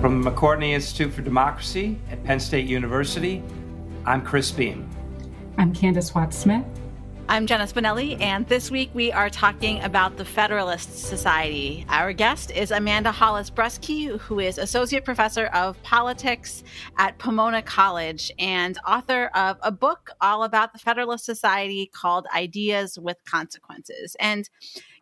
From the McCourtney Institute for Democracy at Penn State University, I'm Chris Beem. I'm Candis Watts Smith. I'm Jenna Spinelli, and this week we are talking about the Federalist Society. Our guest is Amanda Hollis Brusky, who is Associate Professor of Politics at Pomona College and author of a book all about the Federalist Society called Ideas with Consequences. And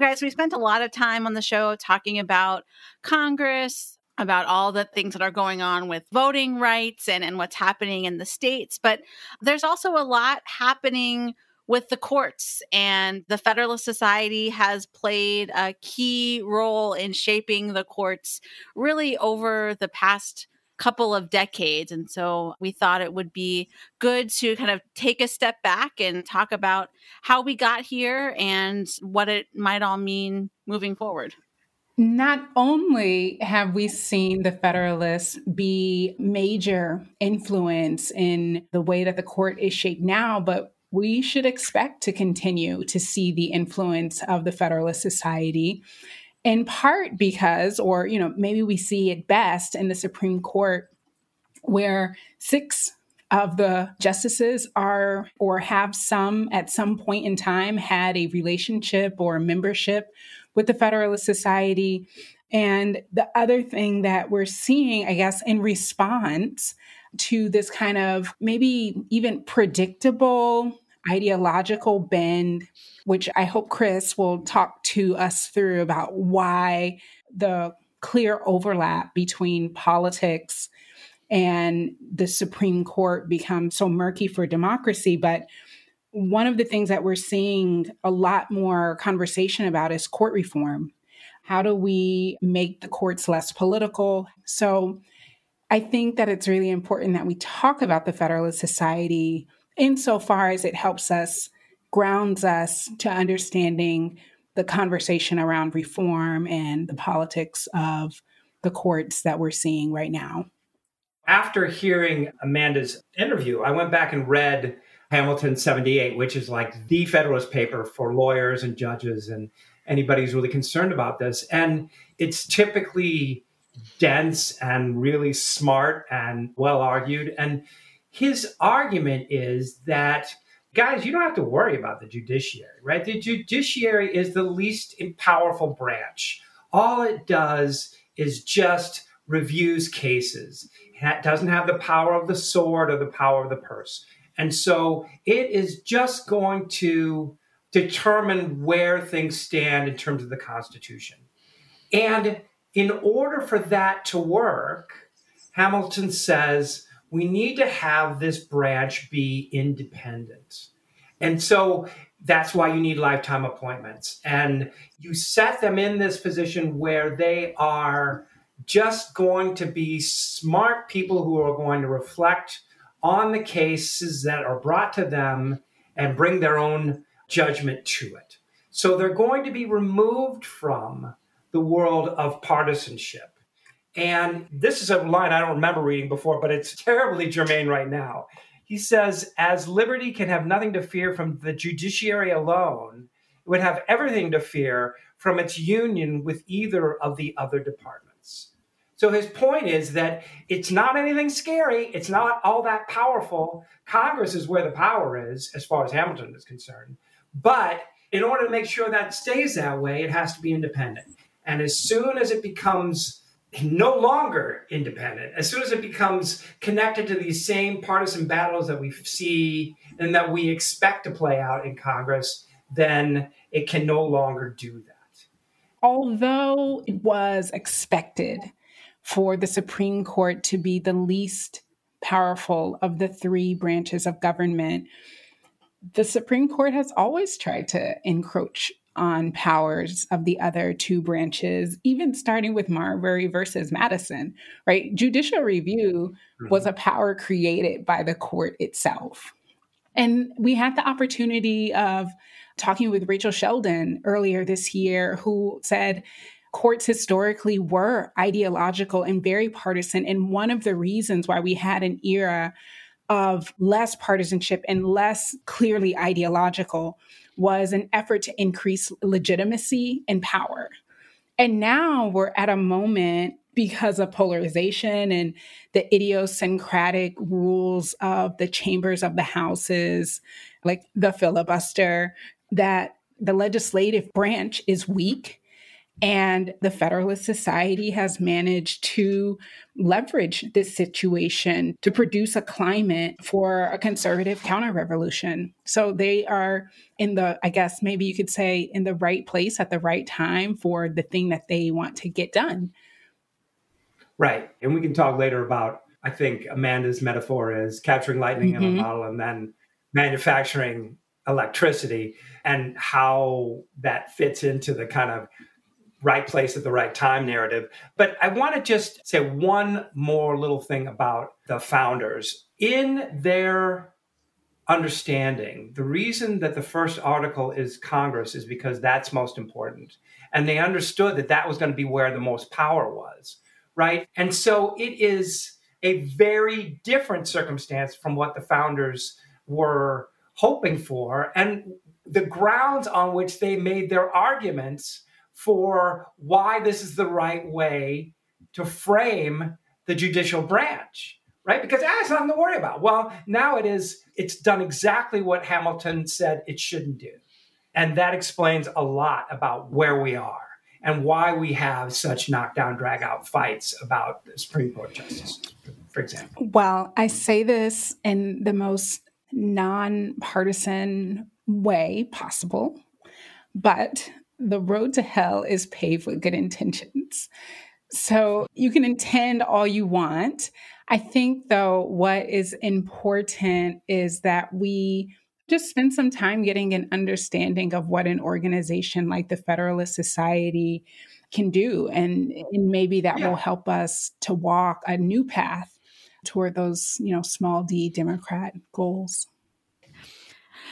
guys, we spent a lot of time on the show talking about Congress, about all the things that are going on with voting rights and, and what's happening in the states. But there's also a lot happening with the courts, and the Federalist Society has played a key role in shaping the courts really over the past couple of decades. And so we thought it would be good to kind of take a step back and talk about how we got here and what it might all mean moving forward. Not only have we seen the Federalists be major influence in the way that the court is shaped now, but we should expect to continue to see the influence of the Federalist Society in part because, or, you know, maybe we see it best in the Supreme Court where six of the justices are or have some at some point in time had a relationship or membership with the Federalist Society. And the other thing that we're seeing, I guess, in response to this kind of maybe even predictable ideological bend, which I hope Chris will talk to us through about why the clear overlap between politics and the Supreme Court becomes so murky for democracy. But one of the things that we're seeing a lot more conversation about is court reform. How do we make the courts less political? So I think that it's really important that we talk about the Federalist Society insofar as it helps us, grounds us to understanding the conversation around reform and the politics of the courts that we're seeing right now. After hearing Amanda's interview, I went back and read Hamilton 78, which is like the Federalist paper for lawyers and judges and anybody who's really concerned about this. And it's typically dense and really smart and well argued. And his argument is that guys, you don't have to worry about the judiciary, right? The judiciary is the least powerful branch. All it does is just reviews cases. It doesn't have the power of the sword or the power of the purse. And so it is just going to determine where things stand in terms of the Constitution. And in order for that to work, Hamilton says we need to have this branch be independent. And so that's why you need lifetime appointments. And you set them in this position where they are just going to be smart people who are going to reflect on the cases that are brought to them and bring their own judgment to it. So they're going to be removed from the world of partisanship. And this is a line I don't remember reading before, but it's terribly germane right now. He says, as liberty can have nothing to fear from the judiciary alone, it would have everything to fear from its union with either of the other departments. So his point is that it's not anything scary, it's not all that powerful. Congress is where the power is, as far as Hamilton is concerned. But in order to make sure that stays that way, it has to be independent. And as soon as it becomes no longer independent. As soon as it becomes connected to these same partisan battles that we see and that we expect to play out in Congress, then it can no longer do that. Although it was expected for the Supreme Court to be the least powerful of the three branches of government, the Supreme Court has always tried to encroach on powers of the other two branches, even starting with Marbury versus Madison, right? Judicial review mm-hmm. was a power created by the court itself. And we had the opportunity of talking with Rachel Shelden earlier this year, who said, courts historically were ideological and very partisan. And one of the reasons why we had an era of less partisanship and less clearly ideological was an effort to increase legitimacy and power. And now we're at a moment because of polarization and the idiosyncratic rules of the chambers of the houses, like the filibuster, that the legislative branch is weak and the Federalist Society has managed to leverage this situation to produce a climate for a conservative counter revolution. So they are in the, I guess, maybe you could say, in the right place at the right time for the thing that they want to get done. Right. And we can talk later about, I think Amanda's metaphor is capturing lightning mm-hmm. in a mm-hmm. bottle and then manufacturing electricity and how that fits into the kind of right place at the right time narrative. But I want to just say one more little thing about the founders. In their understanding, the reason that the first article is Congress is because that's most important. And they understood that that was going to be where the most power was, right? And so it is a very different circumstance from what the founders were hoping for. And the grounds on which they made their arguments for why this is the right way to frame the judicial branch, right? Because ah, that's nothing to worry about. Well, now it is, it's done exactly what Hamilton said it shouldn't do. And that explains a lot about where we are and why we have such knockdown, drag out fights about the Supreme Court justice, for example. Well, I say this in the most nonpartisan way possible, but the road to hell is paved with good intentions. So you can intend all you want. I think, though, what is important is that we just spend some time getting an understanding of what an organization like the Federalist Society can do. And, and maybe that yeah. will help us to walk a new path toward those, you know, small d Democrat goals.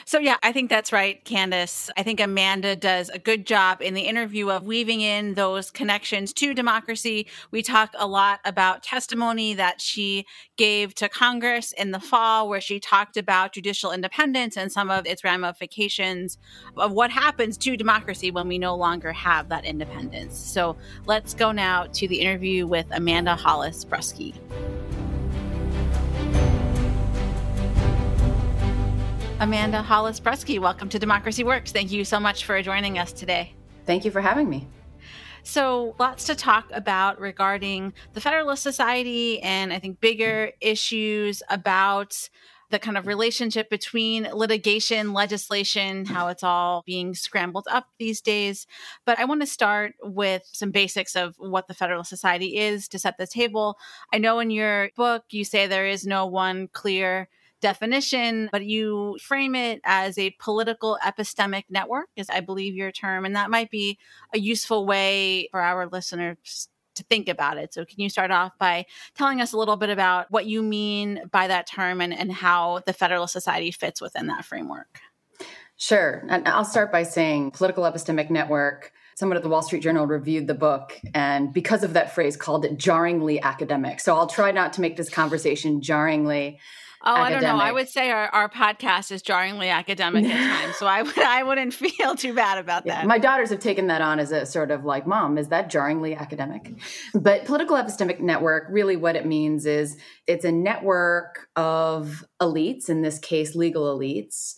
So, yeah, I think that's right, Candis. I think Amanda does a good job in the interview of weaving in those connections to democracy. We talk a lot about testimony that she gave to Congress in the fall, where she talked about judicial independence and some of its ramifications of what happens to democracy when we no longer have that independence. So, let's go now to the interview with Amanda Hollis Brusky. Amanda Hollis Brusky, welcome to Democracy Works. Thank you so much for joining us today. Thank you for having me. So, lots to talk about regarding the Federalist Society and I think bigger issues about the kind of relationship between litigation, legislation, how it's all being scrambled up these days. But I want to start with some basics of what the Federalist Society is to set the table. I know in your book you say there is no one clear definition, but you frame it as a political epistemic network, is I believe your term. And that might be a useful way for our listeners to think about it. So, can you start off by telling us a little bit about what you mean by that term and, and how the Federalist Society fits within that framework? Sure. And I'll start by saying political epistemic network. Someone at the Wall Street Journal reviewed the book and, because of that phrase, called it jarringly academic. So I'll try not to make this conversation jarringly Oh, academic. I don't know. I would say our, our podcast is jarringly academic at times, so I would I wouldn't feel too bad about yeah, that. My daughters have taken that on as a sort of like, "Mom, is that jarringly academic?" But political epistemic network, really, what it means is it's a network of elites, in this case, legal elites,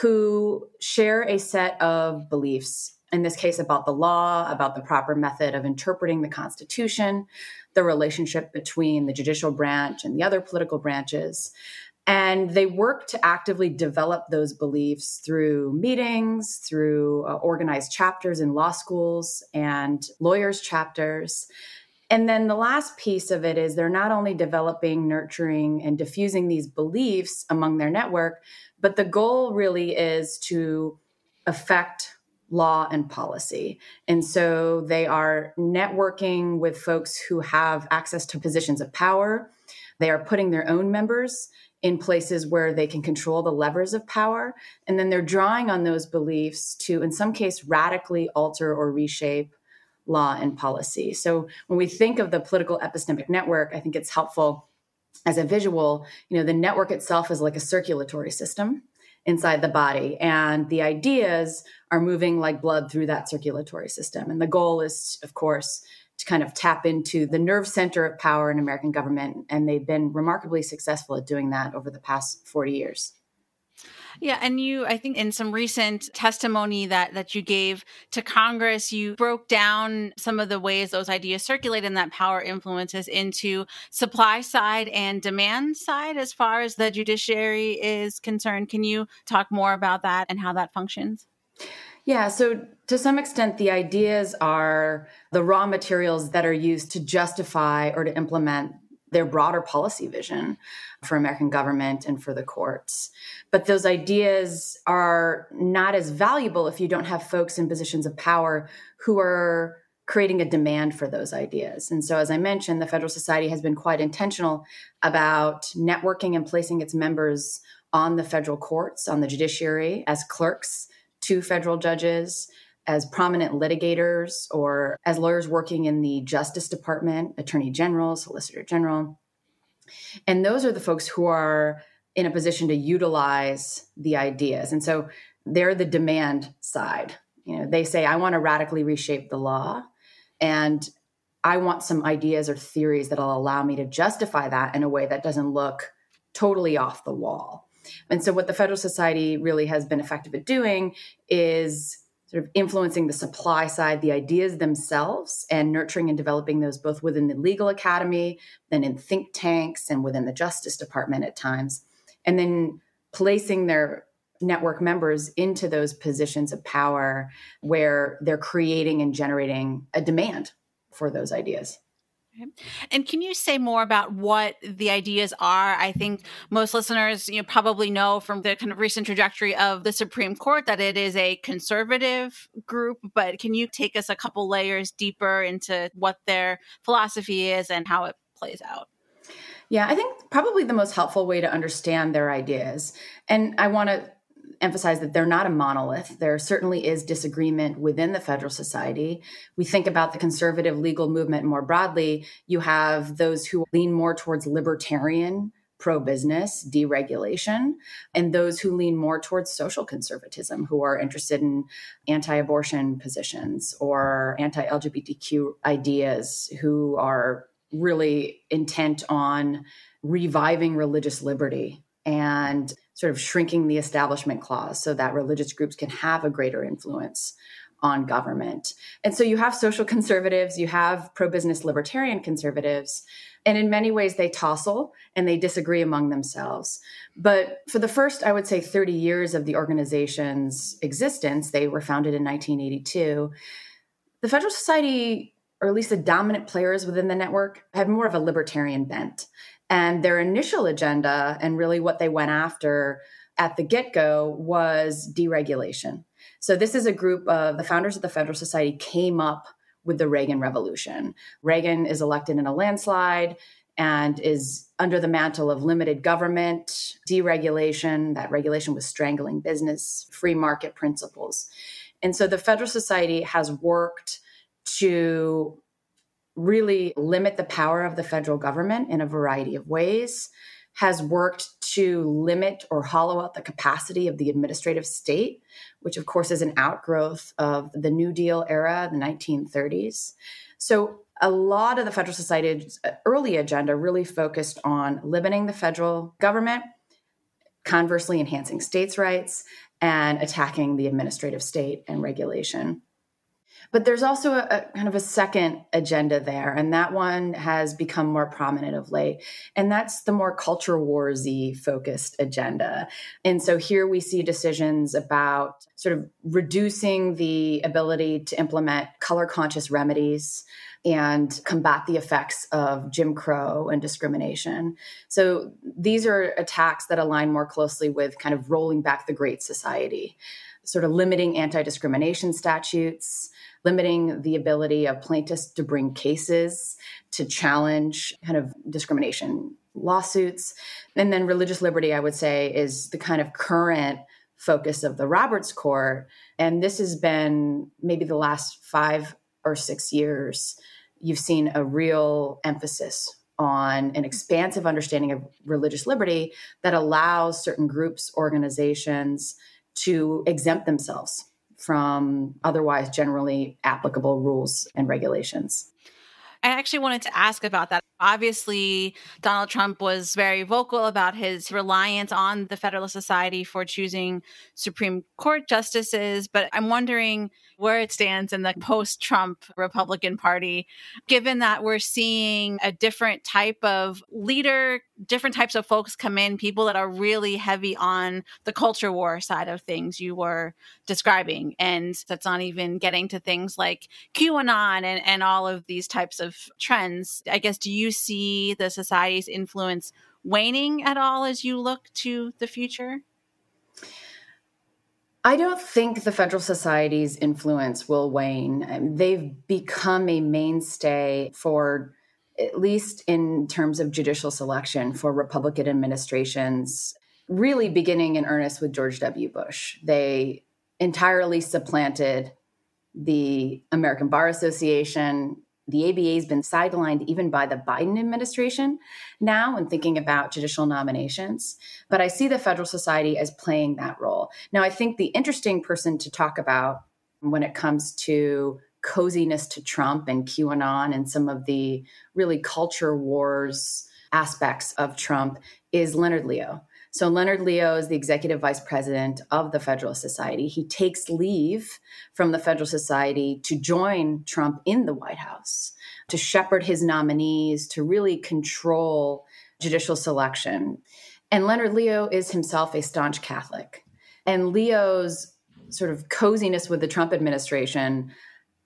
who share a set of beliefs. In this case, about the law, about the proper method of interpreting the Constitution, the relationship between the judicial branch and the other political branches. And they work to actively develop those beliefs through meetings, through uh, organized chapters in law schools and lawyers' chapters. And then the last piece of it is they're not only developing, nurturing, and diffusing these beliefs among their network, but the goal really is to affect law and policy. And so they are networking with folks who have access to positions of power. They are putting their own members in places where they can control the levers of power. And then they're drawing on those beliefs to, in some case, radically alter or reshape law and policy. So when we think of the political epistemic network, I think it's helpful as a visual. You know, the network itself is like a circulatory system inside the body. And the ideas are moving like blood through that circulatory system. And the goal is, of course, to kind of tap into the nerve center of power in American government. And they've been remarkably successful at doing that over the past 40 years. Yeah, and you I think in some recent testimony that that you gave to Congress, you broke down some of the ways those ideas circulate and that power influences into supply side and demand side as far as the judiciary is concerned. Can you talk more about that and how that functions? Yeah, so to some extent, the ideas are the raw materials that are used to justify or to implement their broader policy vision for American government and for the courts. But those ideas are not as valuable if you don't have folks in positions of power who are creating a demand for those ideas. And so, as I mentioned, the Federal Society has been quite intentional about networking and placing its members on the federal courts, on the judiciary, as clerks to federal judges, as prominent litigators, or as lawyers working in the Justice Department, Attorney General, Solicitor General. And those are the folks who are in a position to utilize the ideas. And so they're the demand side. You know, they say, I want to radically reshape the law. And I want some ideas or theories that'll allow me to justify that in a way that doesn't look totally off the wall. And so, what the Federal Society really has been effective at doing is sort of influencing the supply side, the ideas themselves, and nurturing and developing those both within the legal academy, then in think tanks, and within the Justice Department at times, and then placing their network members into those positions of power where they're creating and generating a demand for those ideas. And can you say more about what the ideas are? I think most listeners you know, probably know from the kind of recent trajectory of the Supreme Court that it is a conservative group, but can you take us a couple layers deeper into what their philosophy is and how it plays out? Yeah, I think probably the most helpful way to understand their ideas, and I want to emphasize that they're not a monolith. There certainly is disagreement within the Federal Society. We think about the conservative legal movement more broadly. You have those who lean more towards libertarian pro business deregulation, and those who lean more towards social conservatism, who are interested in anti abortion positions or anti LGBTQ ideas, who are really intent on reviving religious liberty and sort of shrinking the establishment clause so that religious groups can have a greater influence on government. And so you have social conservatives, you have pro business libertarian conservatives, and in many ways they tussle and they disagree among themselves. But for the first, I would say, 30 years of the organization's existence, they were founded in 1982. The Federal Society, or at least the dominant players within the network, had more of a libertarian bent. And their initial agenda, and really what they went after at the get go, was deregulation. So, this is a group of the founders of the Federal Society came up with the Reagan Revolution. Reagan is elected in a landslide and is under the mantle of limited government, deregulation. That regulation was strangling business, free market principles. And so the Federal Society has worked to really limit the power of the federal government in a variety of ways, has worked to limit or hollow out the capacity of the administrative state, which of course is an outgrowth of the New Deal era, the 1930s. So a lot of the Federal Society's uh, early agenda really focused on limiting the federal government, conversely enhancing states' rights, and attacking the administrative state and regulation. But there's also a, a, kind of a second agenda there, and that one has become more prominent of late. And that's the more culture warsy focused agenda. And so here we see decisions about sort of reducing the ability to implement color conscious remedies and combat the effects of Jim Crow and discrimination. So these are attacks that align more closely with kind of rolling back the Great Society, sort of limiting anti discrimination statutes limiting the ability of plaintiffs to bring cases to challenge kind of discrimination lawsuits. And then religious liberty, I would say, is the kind of current focus of the Roberts Court. And this has been maybe the last five or six years, you've seen a real emphasis on an expansive understanding of religious liberty that allows certain groups, organizations to exempt themselves from otherwise generally applicable rules and regulations. I actually wanted to ask about that. Obviously, Donald Trump was very vocal about his reliance on the Federalist Society for choosing Supreme Court justices, but I'm wondering where it stands in the post Trump Republican Party, given that we're seeing a different type of leader, different types of folks come in, people that are really heavy on the culture war side of things you were describing. And that's not even getting to things like QAnon and, and all of these types of trends. I guess, do you see the society's influence waning at all as you look to the future? I don't think the Federal Society's influence will wane. Um, they've become a mainstay for, at least in terms of judicial selection, for Republican administrations, really beginning in earnest with George W. Bush. They entirely supplanted the American Bar Association, the ABA has been sidelined even by the Biden administration now when thinking about judicial nominations. But I see the Federal Society as playing that role. Now, I think the interesting person to talk about when it comes to coziness to Trump and QAnon and some of the really culture wars aspects of Trump is Leonard Leo. So Leonard Leo is the executive vice president of the Federalist Society. He takes leave from the Federal Society to join Trump in the White House, to shepherd his nominees, to really control judicial selection. And Leonard Leo is himself a staunch Catholic. And Leo's sort of coziness with the Trump administration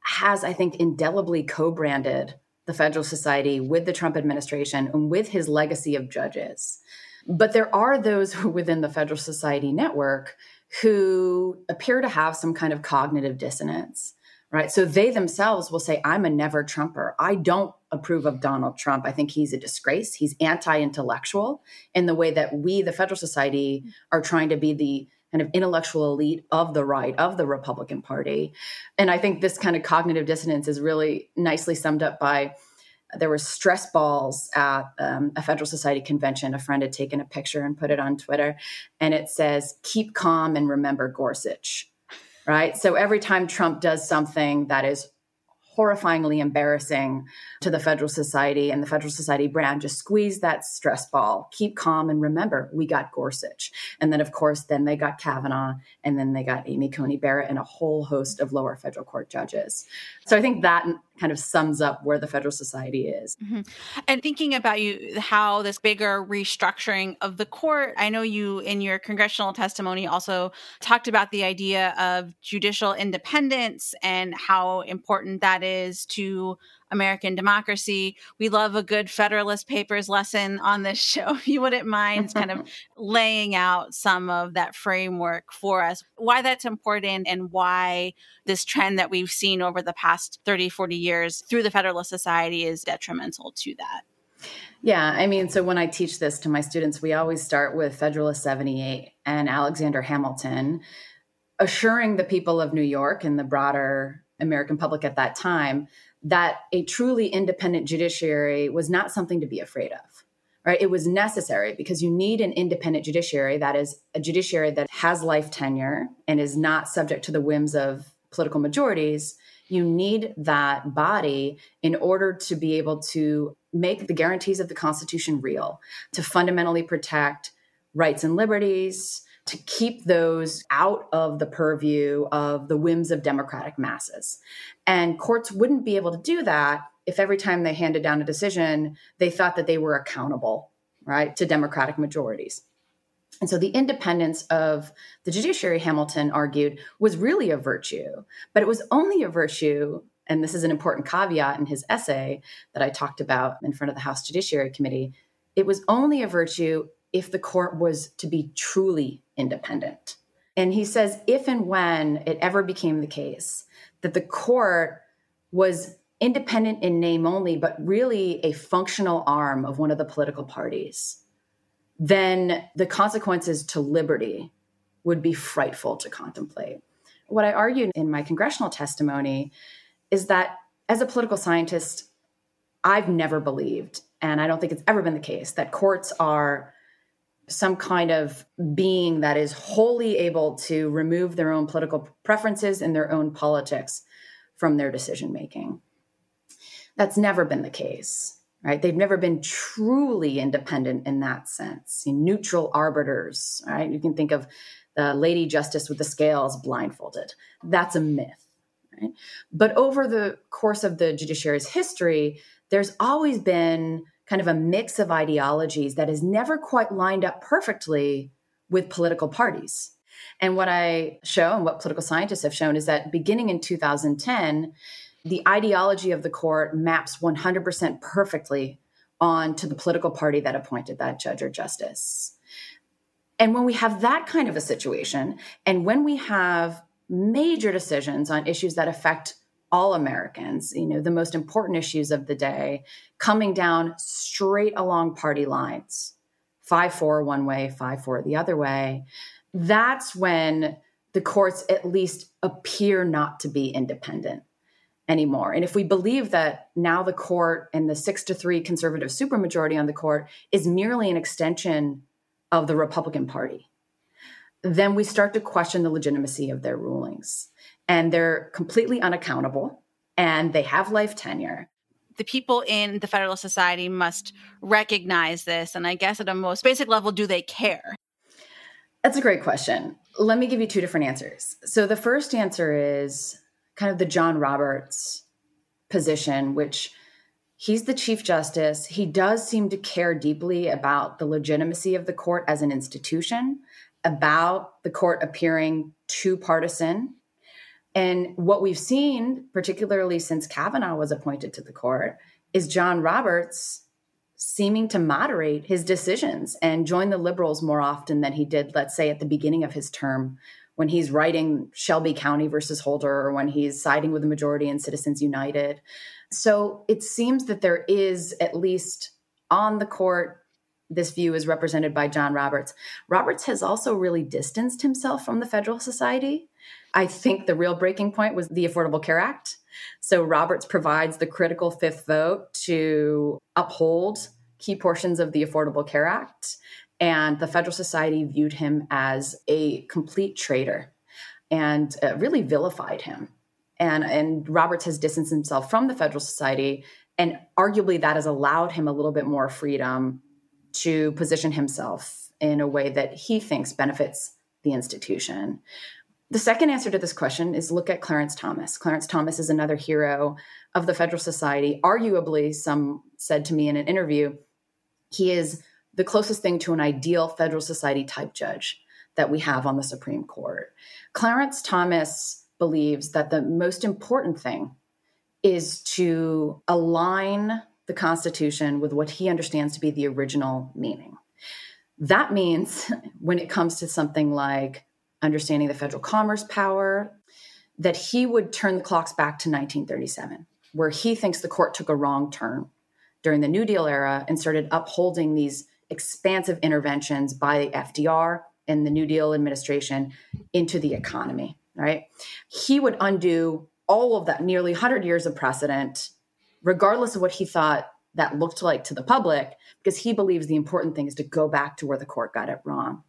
has, I think, indelibly co branded the Federal Society with the Trump administration and with his legacy of judges. But there are those within the Federal Society network who appear to have some kind of cognitive dissonance, right? So they themselves will say, I'm a never Trumper. I don't approve of Donald Trump. I think he's a disgrace. He's anti intellectual in the way that we, the Federal Society, are trying to be the kind of intellectual elite of the right, of the Republican Party. And I think this kind of cognitive dissonance is really nicely summed up by there were stress balls at um, a Federal Society convention. A friend had taken a picture and put it on Twitter, and it says, "Keep calm and remember Gorsuch." Right. So every time Trump does something that is horrifyingly embarrassing to the Federal Society and the Federal Society brand. Just squeeze that stress ball, keep calm, and remember, we got Gorsuch. And then, of course, then they got Kavanaugh, and then they got Amy Coney Barrett and a whole host of lower federal court judges. So I think that kind of sums up where the Federal Society is. Mm-hmm. And thinking about you, how this bigger restructuring of the court, I know you in your congressional testimony also talked about the idea of judicial independence and how important that is to American democracy. We love a good Federalist Papers lesson on this show. If you wouldn't mind kind of laying out some of that framework for us, why that's important and why this trend that we've seen over the past 30, 40 years through the Federalist Society is detrimental to that. Yeah, I mean, so when I teach this to my students, we always start with Federalist 78 and Alexander Hamilton assuring the people of New York and the broader American public at that time that a truly independent judiciary was not something to be afraid of. Right? It was necessary because you need an independent judiciary that is a judiciary that has life tenure and is not subject to the whims of political majorities. You need that body in order to be able to make the guarantees of the Constitution real, to fundamentally protect rights and liberties, to keep those out of the purview of the whims of democratic masses. And courts wouldn't be able to do that if every time they handed down a decision, they thought that they were accountable, right, to democratic majorities. And so the independence of the judiciary, Hamilton argued, was really a virtue, but it was only a virtue. And this is an important caveat in his essay that I talked about in front of the House Judiciary Committee. It was only a virtue if the court was to be truly independent. And he says, if and when it ever became the case that the court was independent in name only, but really a functional arm of one of the political parties, then the consequences to liberty would be frightful to contemplate. What I argued in my congressional testimony is that as a political scientist, I've never believed, and I don't think it's ever been the case, that courts are some kind of being that is wholly able to remove their own political preferences and their own politics from their decision making. That's never been the case, right? They've never been truly independent in that sense, neutral arbiters, right? You can think of the lady justice with the scales blindfolded. That's a myth, right? But over the course of the judiciary's history, there's always been kind of a mix of ideologies that has never quite lined up perfectly with political parties. And what I show and what political scientists have shown is that beginning in 2010, the ideology of the court maps 100% perfectly onto the political party that appointed that judge or justice. And when we have that kind of a situation, and when we have major decisions on issues that affect all Americans, you know, the most important issues of the day, coming down straight along party lines, 5 4 one way, 5 4 the other way, that's when the courts at least appear not to be independent anymore. And if we believe that now the court and the six to three conservative supermajority on the court is merely an extension of the Republican Party, then we start to question the legitimacy of their rulings. And they're completely unaccountable and they have life tenure. The people in the Federalist Society must recognize this. And I guess at a most basic level, do they care? That's a great question. Let me give you two different answers. So the first answer is kind of the John Roberts position, which he's the Chief Justice. He does seem to care deeply about the legitimacy of the court as an institution, about the court appearing too partisan. And what we've seen, particularly since Kavanaugh was appointed to the court, is John Roberts seeming to moderate his decisions and join the liberals more often than he did, let's say, at the beginning of his term when he's writing Shelby County versus Holder or when he's siding with the majority in Citizens United. So it seems that there is, at least on the court, this view is represented by John Roberts. Roberts has also really distanced himself from the Federal Society. I think the real breaking point was the Affordable Care Act. So Roberts provides the critical fifth vote to uphold key portions of the Affordable Care Act. And the Federal Society viewed him as a complete traitor and uh, really vilified him. And, and Roberts has distanced himself from the Federal Society. And arguably, that has allowed him a little bit more freedom to position himself in a way that he thinks benefits the institution. The second answer to this question is look at Clarence Thomas. Clarence Thomas is another hero of the Federal Society. Arguably, some said to me in an interview, he is the closest thing to an ideal Federal Society type judge that we have on the Supreme Court. Clarence Thomas believes that the most important thing is to align the Constitution with what he understands to be the original meaning. That means when it comes to something like understanding the federal commerce power, that he would turn the clocks back to 1937, where he thinks the court took a wrong turn during the New Deal era and started upholding these expansive interventions by the FDR and the New Deal administration into the economy, right? He would undo all of that nearly 100 years of precedent, regardless of what he thought that looked like to the public, because he believes the important thing is to go back to where the court got it wrong.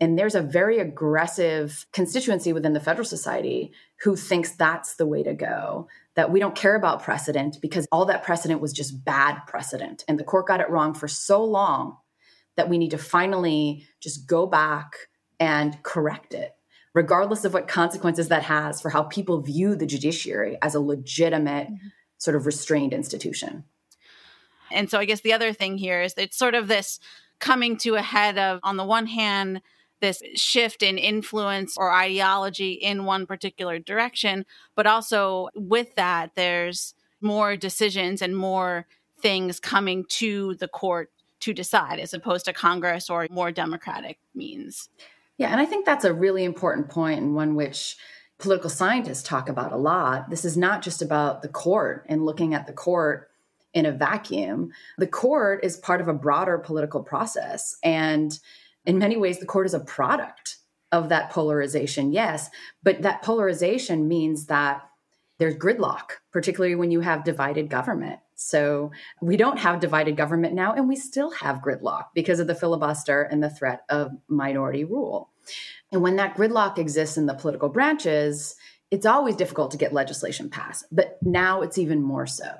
And there's a very aggressive constituency within the Federal Society who thinks that's the way to go, that we don't care about precedent because all that precedent was just bad precedent. And the court got it wrong for so long that we need to finally just go back and correct it, regardless of what consequences that has for how people view the judiciary as a legitimate, mm-hmm. sort of restrained institution. And so I guess the other thing here is it's sort of this coming to a head of, on the one hand, this shift in influence or ideology in one particular direction, but also with that, there's more decisions and more things coming to the court to decide as opposed to Congress or more democratic means. Yeah, and I think that's a really important point and one which political scientists talk about a lot. This is not just about the court and looking at the court in a vacuum. The court is part of a broader political process. And in many ways, the court is a product of that polarization, yes. But that polarization means that there's gridlock, particularly when you have divided government. So we don't have divided government now, and we still have gridlock because of the filibuster and the threat of minority rule. And when that gridlock exists in the political branches, it's always difficult to get legislation passed, but now it's even more so.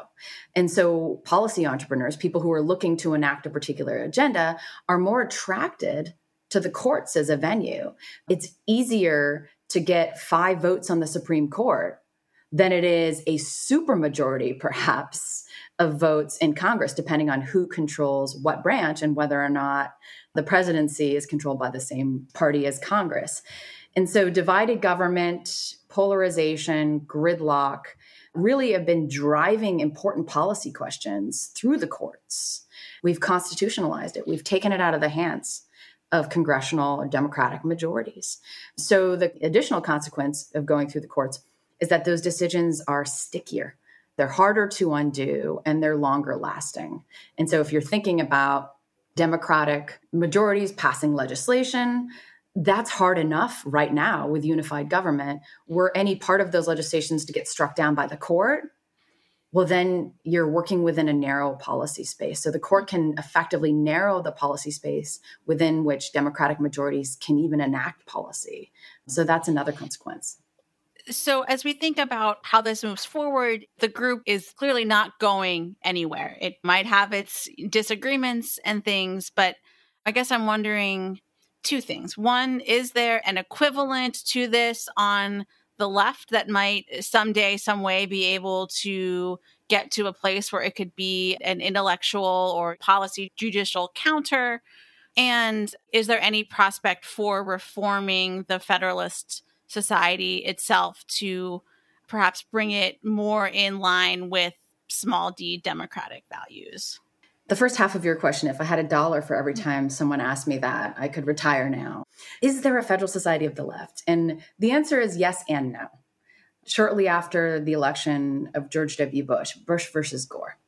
And so, policy entrepreneurs, people who are looking to enact a particular agenda, are more attracted to the courts as a venue. It's easier to get five votes on the Supreme Court than it is a supermajority, perhaps, of votes in Congress, depending on who controls what branch and whether or not the presidency is controlled by the same party as Congress. And so, divided government, polarization, gridlock really have been driving important policy questions through the courts. We've constitutionalized it, we've taken it out of the hands of congressional or democratic majorities. So, the additional consequence of going through the courts is that those decisions are stickier. They're harder to undo and they're longer lasting. And so, if you're thinking about Democratic majorities passing legislation, that's hard enough right now with unified government. Were any part of those legislations to get struck down by the court, well, then you're working within a narrow policy space. So the court can effectively narrow the policy space within which Democratic majorities can even enact policy. So that's another consequence. So, as we think about how this moves forward, the group is clearly not going anywhere. It might have its disagreements and things, but I guess I'm wondering two things. One, is there an equivalent to this on the left that might someday, some way be able to get to a place where it could be an intellectual or policy judicial counter? And is there any prospect for reforming the Federalist Society itself to perhaps bring it more in line with small d democratic values? The first half of your question if I had a dollar for every mm. time someone asked me that, I could retire now. Is there a Federal Society of the Left? And the answer is yes and no. Shortly after the election of George W. Bush, Bush versus Gore,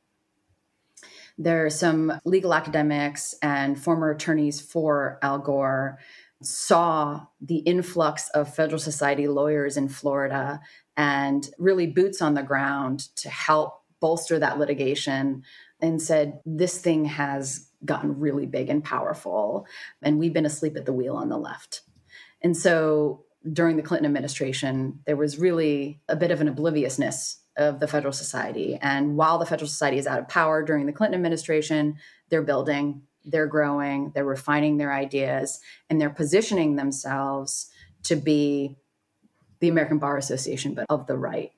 there are some legal academics and former attorneys for Al Gore saw the influx of Federal Society lawyers in Florida and really boots on the ground to help bolster that litigation and said, This thing has gotten really big and powerful, and we've been asleep at the wheel on the left. And so during the Clinton administration, there was really a bit of an obliviousness of the Federal Society. And while the Federal Society is out of power during the Clinton administration, they're building, they're growing, they're refining their ideas, and they're positioning themselves to be the American Bar Association, but of the right.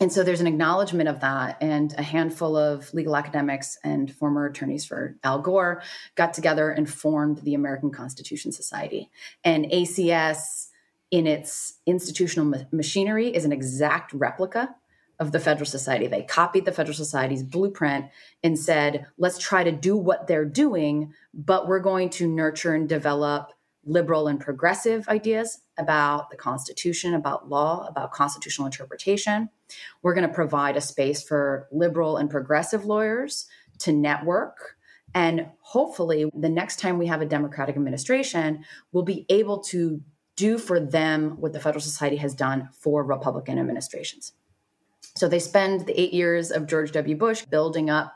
And so there's an acknowledgement of that. And a handful of legal academics and former attorneys for Al Gore got together and formed the American Constitution Society. And ACS, in its institutional ma- machinery, is an exact replica of the Federal Society. They copied the Federal Society's blueprint and said, let's try to do what they're doing, but we're going to nurture and develop liberal and progressive ideas about the Constitution, about law, about constitutional interpretation. We're going to provide a space for liberal and progressive lawyers to network. And hopefully, the next time we have a Democratic administration, we'll be able to do for them what the Federal Society has done for Republican administrations. So they spend the eight years of George W. Bush building up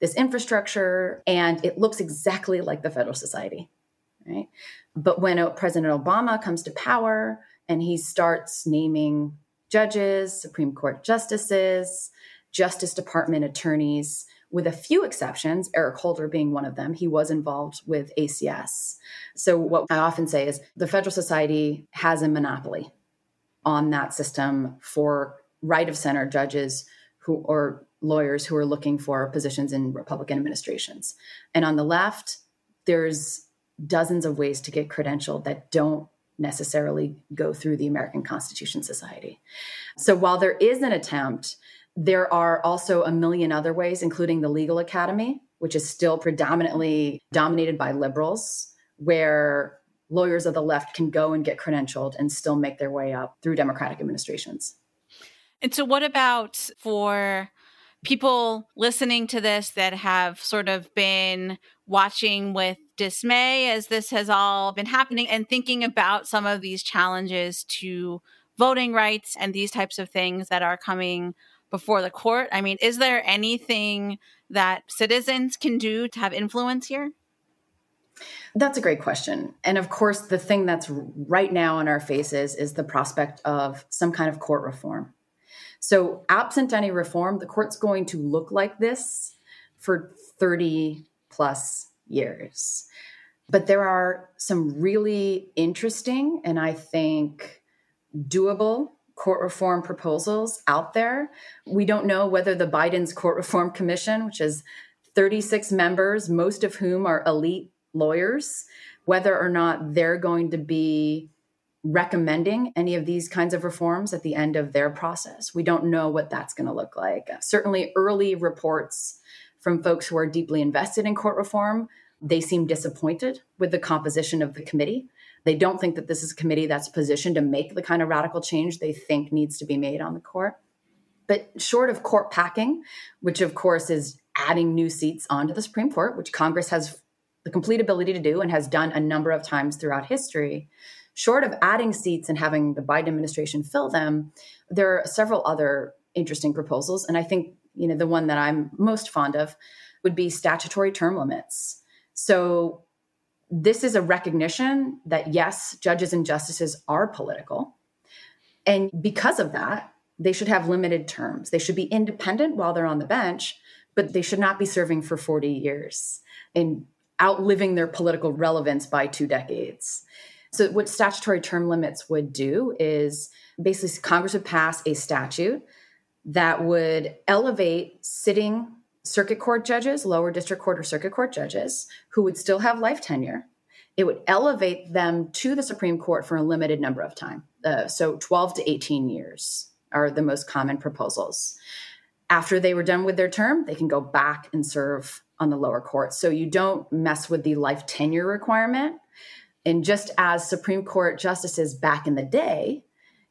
this infrastructure, and it looks exactly like the Federal Society, right? But when President Obama comes to power and he starts naming judges, Supreme Court justices, Justice Department attorneys, with a few exceptions, Eric Holder being one of them, he was involved with ACS. So, what I often say is the Federal Society has a monopoly on that system for right of center judges who or lawyers who are looking for positions in Republican administrations. And on the left, there's dozens of ways to get credentialed that don't necessarily go through the American Constitution Society. So while there is an attempt, there are also a million other ways, including the Legal Academy, which is still predominantly dominated by liberals, where lawyers of the left can go and get credentialed and still make their way up through Democratic administrations. And so, what about for people listening to this that have sort of been watching with dismay as this has all been happening and thinking about some of these challenges to voting rights and these types of things that are coming before the court? I mean, is there anything that citizens can do to have influence here? That's a great question. And of course, the thing that's right now in our faces is the prospect of some kind of court reform. So, absent any reform, the court's going to look like this for 30 plus years. But there are some really interesting and I think doable court reform proposals out there. We don't know whether the Biden's Court Reform Commission, which is 36 members, most of whom are elite lawyers, whether or not they're going to be recommending any of these kinds of reforms at the end of their process. We don't know what that's going to look like. Certainly, early reports from folks who are deeply invested in court reform, they seem disappointed with the composition of the committee. They don't think that this is a committee that's positioned to make the kind of radical change they think needs to be made on the court. But short of court packing, which of course is adding new seats onto the Supreme Court, which Congress has the complete ability to do and has done a number of times throughout history. Short of adding seats and having the Biden administration fill them, there are several other interesting proposals. And I think, you know, the one that I'm most fond of would be statutory term limits. So this is a recognition that yes, judges and justices are political. And because of that, they should have limited terms. They should be independent while they're on the bench, but they should not be serving for 40 years. And outliving their political relevance by two decades. So, what statutory term limits would do is basically Congress would pass a statute that would elevate sitting circuit court judges, lower district court or circuit court judges, who would still have life tenure. It would elevate them to the Supreme Court for a limited number of time. Uh, so, 12 to 18 years are the most common proposals. After they were done with their term, they can go back and serve on the lower court. So you don't mess with the life tenure requirement. And just as Supreme Court justices back in the day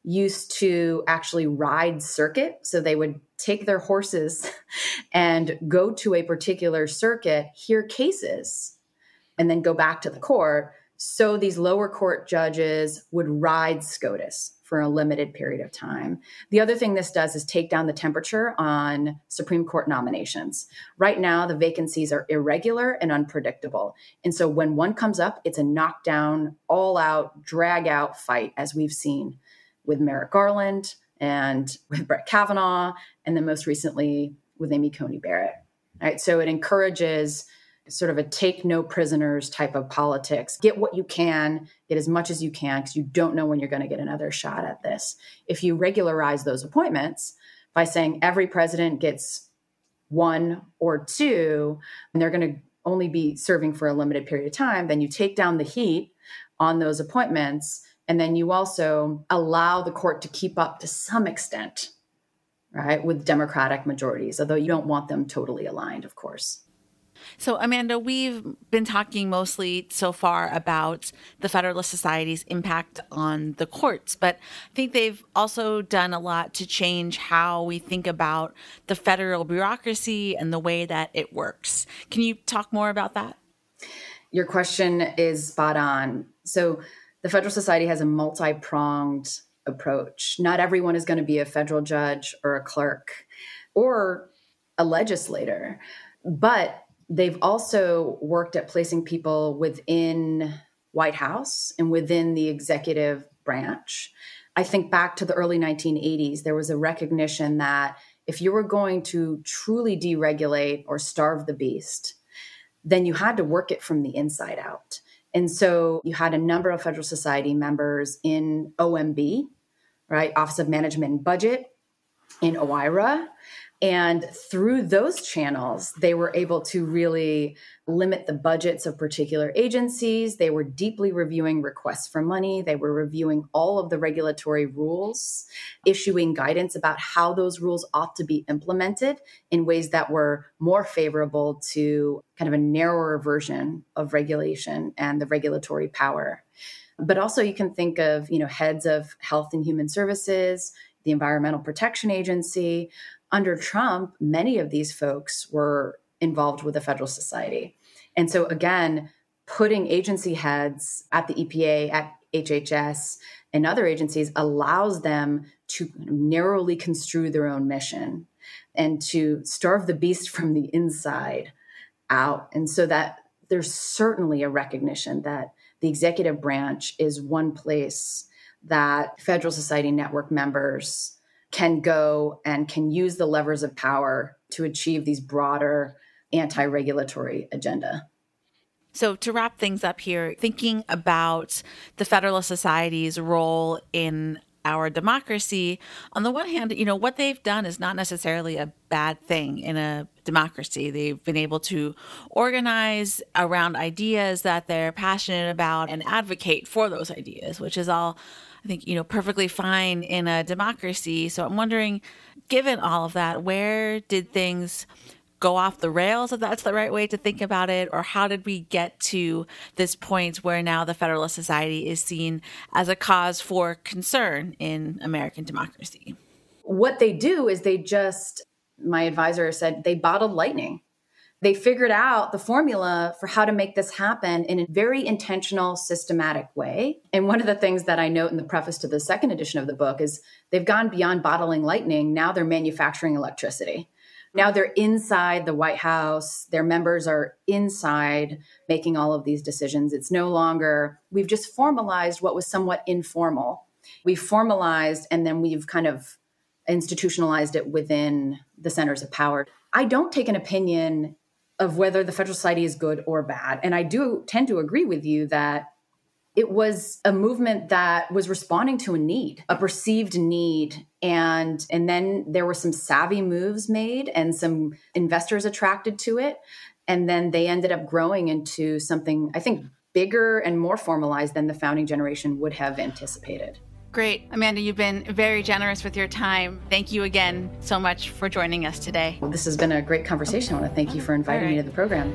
used to actually ride circuit, so they would take their horses and go to a particular circuit, hear cases, and then go back to the court. So these lower court judges would ride SCOTUS for a limited period of time. The other thing this does is take down the temperature on Supreme Court nominations. Right now, the vacancies are irregular and unpredictable. And so when one comes up, it's a knockdown, all out, drag out fight, as we've seen with Merrick Garland and with Brett Kavanaugh, and then most recently with Amy Coney Barrett. Right. So it encourages sort of a take no prisoners type of politics. Get what you can, get as much as you can, because you don't know when you're going to get another shot at this. If you regularize those appointments by saying every president gets one or two, and they're going to only be serving for a limited period of time, then you take down the heat on those appointments. And then you also allow the court to keep up to some extent, right, with Democratic majorities, although you don't want them totally aligned, of course. So, Amanda, we've been talking mostly so far about the Federalist Society's impact on the courts, but I think they've also done a lot to change how we think about the federal bureaucracy and the way that it works. Can you talk more about that? Your question is spot on. So, the Federal Society has a multi pronged approach. Not everyone is going to be a federal judge or a clerk or a legislator, but they've also worked at placing people within White House and within the executive branch. I think back to the early 1980s, there was a recognition that if you were going to truly deregulate or starve the beast, then you had to work it from the inside out. And so you had a number of Federal Society members in OMB, right? Office of Management and Budget, in OIRA, and through those channels, they were able to really limit the budgets of particular agencies. They were deeply reviewing requests for money. They were reviewing all of the regulatory rules, issuing guidance about how those rules ought to be implemented in ways that were more favorable to kind of a narrower version of regulation and the regulatory power. But also, you can think of, you know, heads of health and human services, the Environmental Protection Agency, under Trump, many of these folks were involved with the Federal Society. And so, again, putting agency heads at the EPA, at HHS, and other agencies allows them to narrowly construe their own mission and to starve the beast from the inside out. And so that there's certainly a recognition that the executive branch is one place that Federal Society Network members can go and can use the levers of power to achieve these broader anti regulatory agenda. So, to wrap things up here, thinking about the Federalist Society's role in our democracy, on the one hand, you know, what they've done is not necessarily a bad thing in a democracy. They've been able to organize around ideas that they're passionate about and advocate for those ideas, which is all I think, you know, perfectly fine in a democracy. So I'm wondering, given all of that, where did things go off the rails if that's the right way to think about it? Or how did we get to this point where now the federalist society is seen as a cause for concern in american democracy? What they do is they just my advisor said they bottled lightning they figured out the formula for how to make this happen in a very intentional, systematic way. And one of the things that I note in the preface to the second edition of the book is they've gone beyond bottling lightning. Now they're manufacturing electricity. Now they're inside the White House. Their members are inside making all of these decisions. It's no longer, we've just formalized what was somewhat informal. We've formalized and then we've kind of institutionalized it within the centers of power. I don't take an opinion of whether the Federal Society is good or bad. And I do tend to agree with you that it was a movement that was responding to a need, a perceived need. And, and then there were some savvy moves made and some investors attracted to it. And then they ended up growing into something, I think, bigger and more formalized than the founding generation would have anticipated. Great. Amanda, you've been very generous with your time. Thank you again so much for joining us today. Well, this has been a great conversation. I want to thank you for inviting right. me to the program.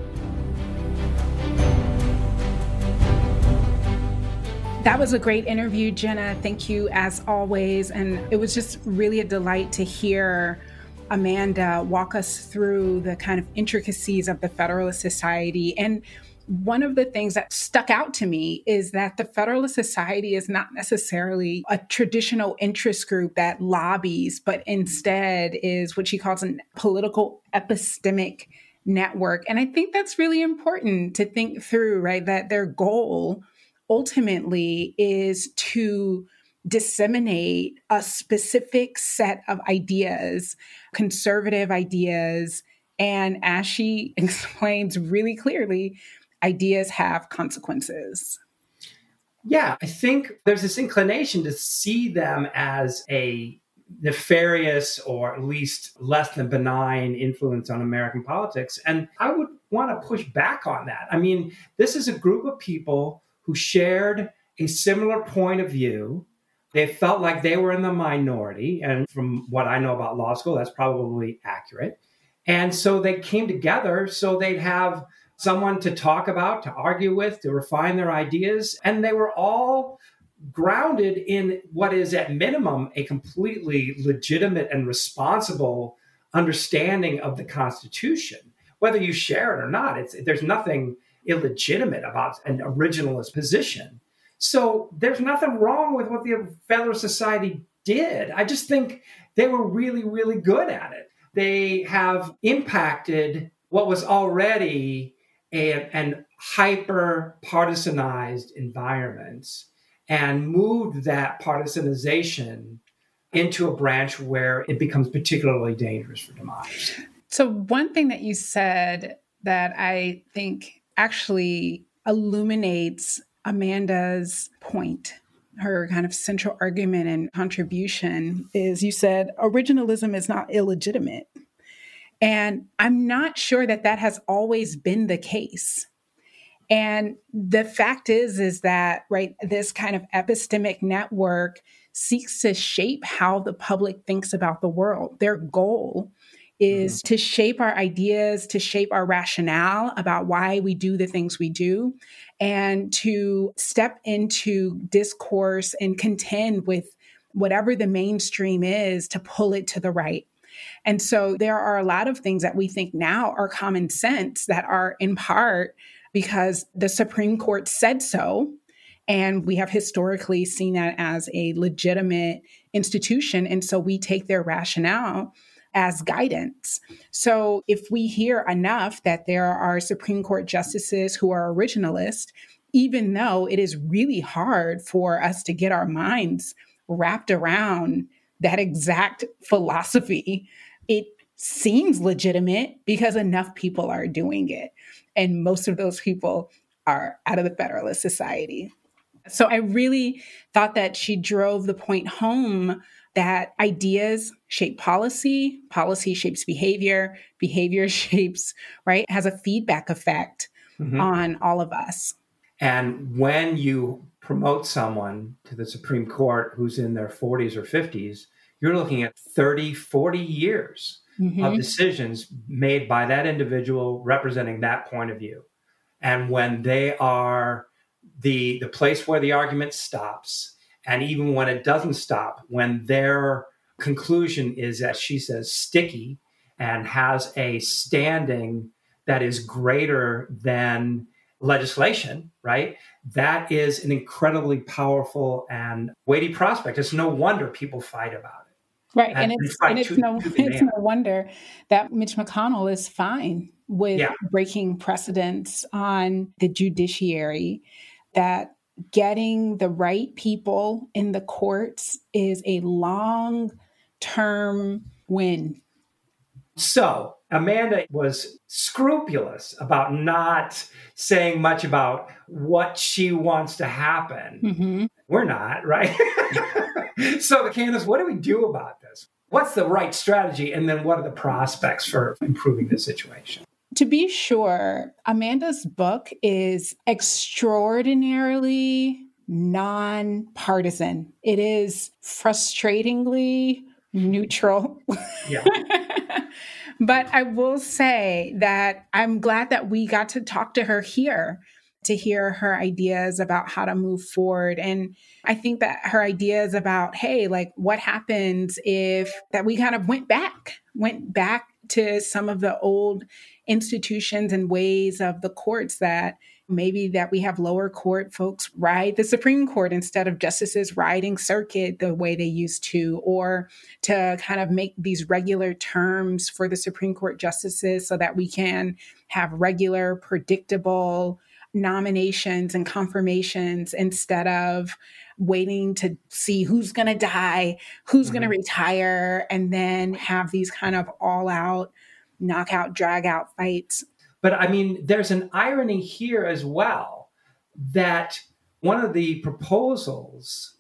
That was a great interview, Jenna. Thank you as always. And it was just really a delight to hear Amanda walk us through the kind of intricacies of the Federalist Society and one of the things that stuck out to me is that the Federalist Society is not necessarily a traditional interest group that lobbies, but instead is what she calls a political epistemic network. And I think that's really important to think through, right? That their goal ultimately is to disseminate a specific set of ideas, conservative ideas. And as she explains really clearly, ideas have consequences. Yeah, I think there's this inclination to see them as a nefarious or at least less than benign influence on American politics. And I would want to push back on that. I mean, this is a group of people who shared a similar point of view. They felt like they were in the minority. And from what I know about law school, that's probably accurate. And so they came together so they'd have someone to talk about, to argue with, to refine their ideas. And they were all grounded in what is, at minimum, a completely legitimate and responsible understanding of the Constitution. Whether you share it or not, it's, there's nothing illegitimate about an originalist position. So there's nothing wrong with what the Federalist Society did. I just think they were really, really good at it. They have impacted what was already a, an hyper partisanized environment and moved that partisanization into a branch where it becomes particularly dangerous for democracy. So, one thing that you said that I think actually illuminates Amanda's point, her kind of central argument and contribution is you said originalism is not illegitimate. And I'm not sure that that has always been the case. And the fact is, is that, right, this kind of epistemic network seeks to shape how the public thinks about the world. Their goal is mm-hmm. to shape our ideas, to shape our rationale about why we do the things we do, and to step into discourse and contend with whatever the mainstream is to pull it to the right. And so there are a lot of things that we think now are common sense that are in part because the Supreme Court said so. And we have historically seen that as a legitimate institution. And so we take their rationale. as guidance. So if we hear enough that there are Supreme Court justices who are originalist, even though it is really hard for us to get our minds wrapped around that exact philosophy, it seems legitimate because enough people are doing it. And most of those people are out of the Federalist Society. So I really thought that she drove the point home that ideas shape policy, policy shapes behavior, behavior shapes, right, has a feedback effect mm-hmm. on all of us. And when you promote someone to the Supreme Court who's in their 40s or 50s, you're looking at 30, 40 years mm-hmm. of decisions made by that individual representing that point of view. And when they are the the place where the argument stops, and even when it doesn't stop, when their conclusion is, as she says, sticky and has a standing that is greater than legislation, right? That is an incredibly powerful and weighty prospect. It's no wonder people fight about it. Right. And, and it's, and it's, no, it's no wonder that Mitch McConnell is fine with yeah. breaking precedents on the judiciary, that getting the right people in the courts is a long term win. So, Amanda was scrupulous about not saying much about what she wants to happen. Mm-hmm. We're not, right? so, Candis, what do we do about this? What's the right strategy? And then what are the prospects for improving the situation? To be sure, Amanda's book is extraordinarily nonpartisan. It is frustratingly neutral. Yeah. but I will say that I'm glad that we got to talk to her here to hear her ideas about how to move forward. And I think that her ideas about, hey, like what happens if that we kind of went back, went back to some of the old institutions and ways of the courts that maybe that we have lower court folks ride the Supreme Court instead of justices riding circuit the way they used to, or to kind of make these regular terms for the Supreme Court justices so that we can have regular, predictable nominations and confirmations instead of waiting to see who's going to die, who's mm-hmm. going to retire, and then have these kind of all out knockout, drag out fights. But I mean, there's an irony here as well that one of the proposals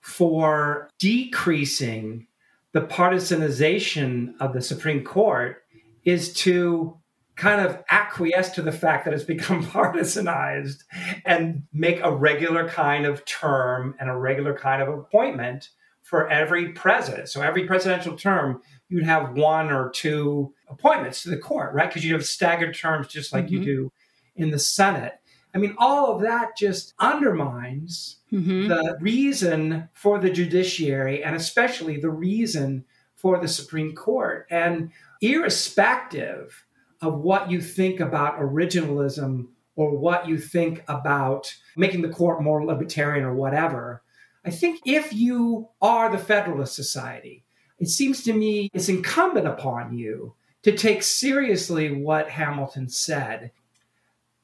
for decreasing the partisanization of the Supreme Court is to kind of acquiesce to the fact that it's become partisanized and make a regular kind of term and a regular kind of appointment for every president. So every presidential term, you'd have one or two appointments to the court, right? Because you have staggered terms just like mm-hmm. you do in the Senate. I mean, all of that just undermines mm-hmm. the reason for the judiciary and especially the reason for the Supreme Court. And irrespective of what you think about originalism or what you think about making the court more libertarian or whatever, I think if you are the Federalist Society, it seems to me it's incumbent upon you to take seriously what Hamilton said.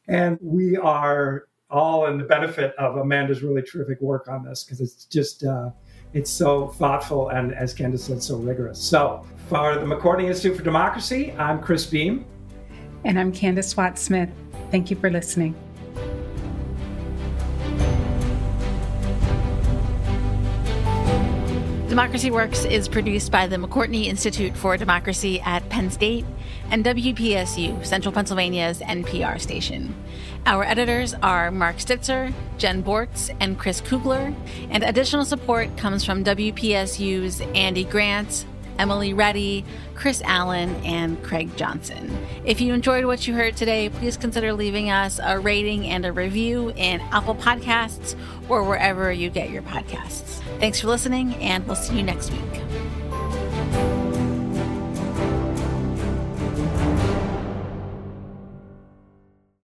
And we are all in the benefit of Amanda's really terrific work on this because it's just uh, it's so thoughtful and, as Candis said, so rigorous. So, for the McCourtney Institute for Democracy, I'm Chris Beem. And I'm Candis Watts Smith. Thank you for listening. Democracy Works is produced by the McCourtney Institute for Democracy at Penn State and WPSU, Central Pennsylvania's NPR station. Our editors are Mark Stitzer, Jen Bortz, and Chris Kugler, and additional support comes from WPSU's Andy Grant, Emily Reddy, Chris Allen, and Craig Johnson. If you enjoyed what you heard today, please consider leaving us a rating and a review in Apple Podcasts or wherever you get your podcasts. Thanks for listening, and we'll see you next week.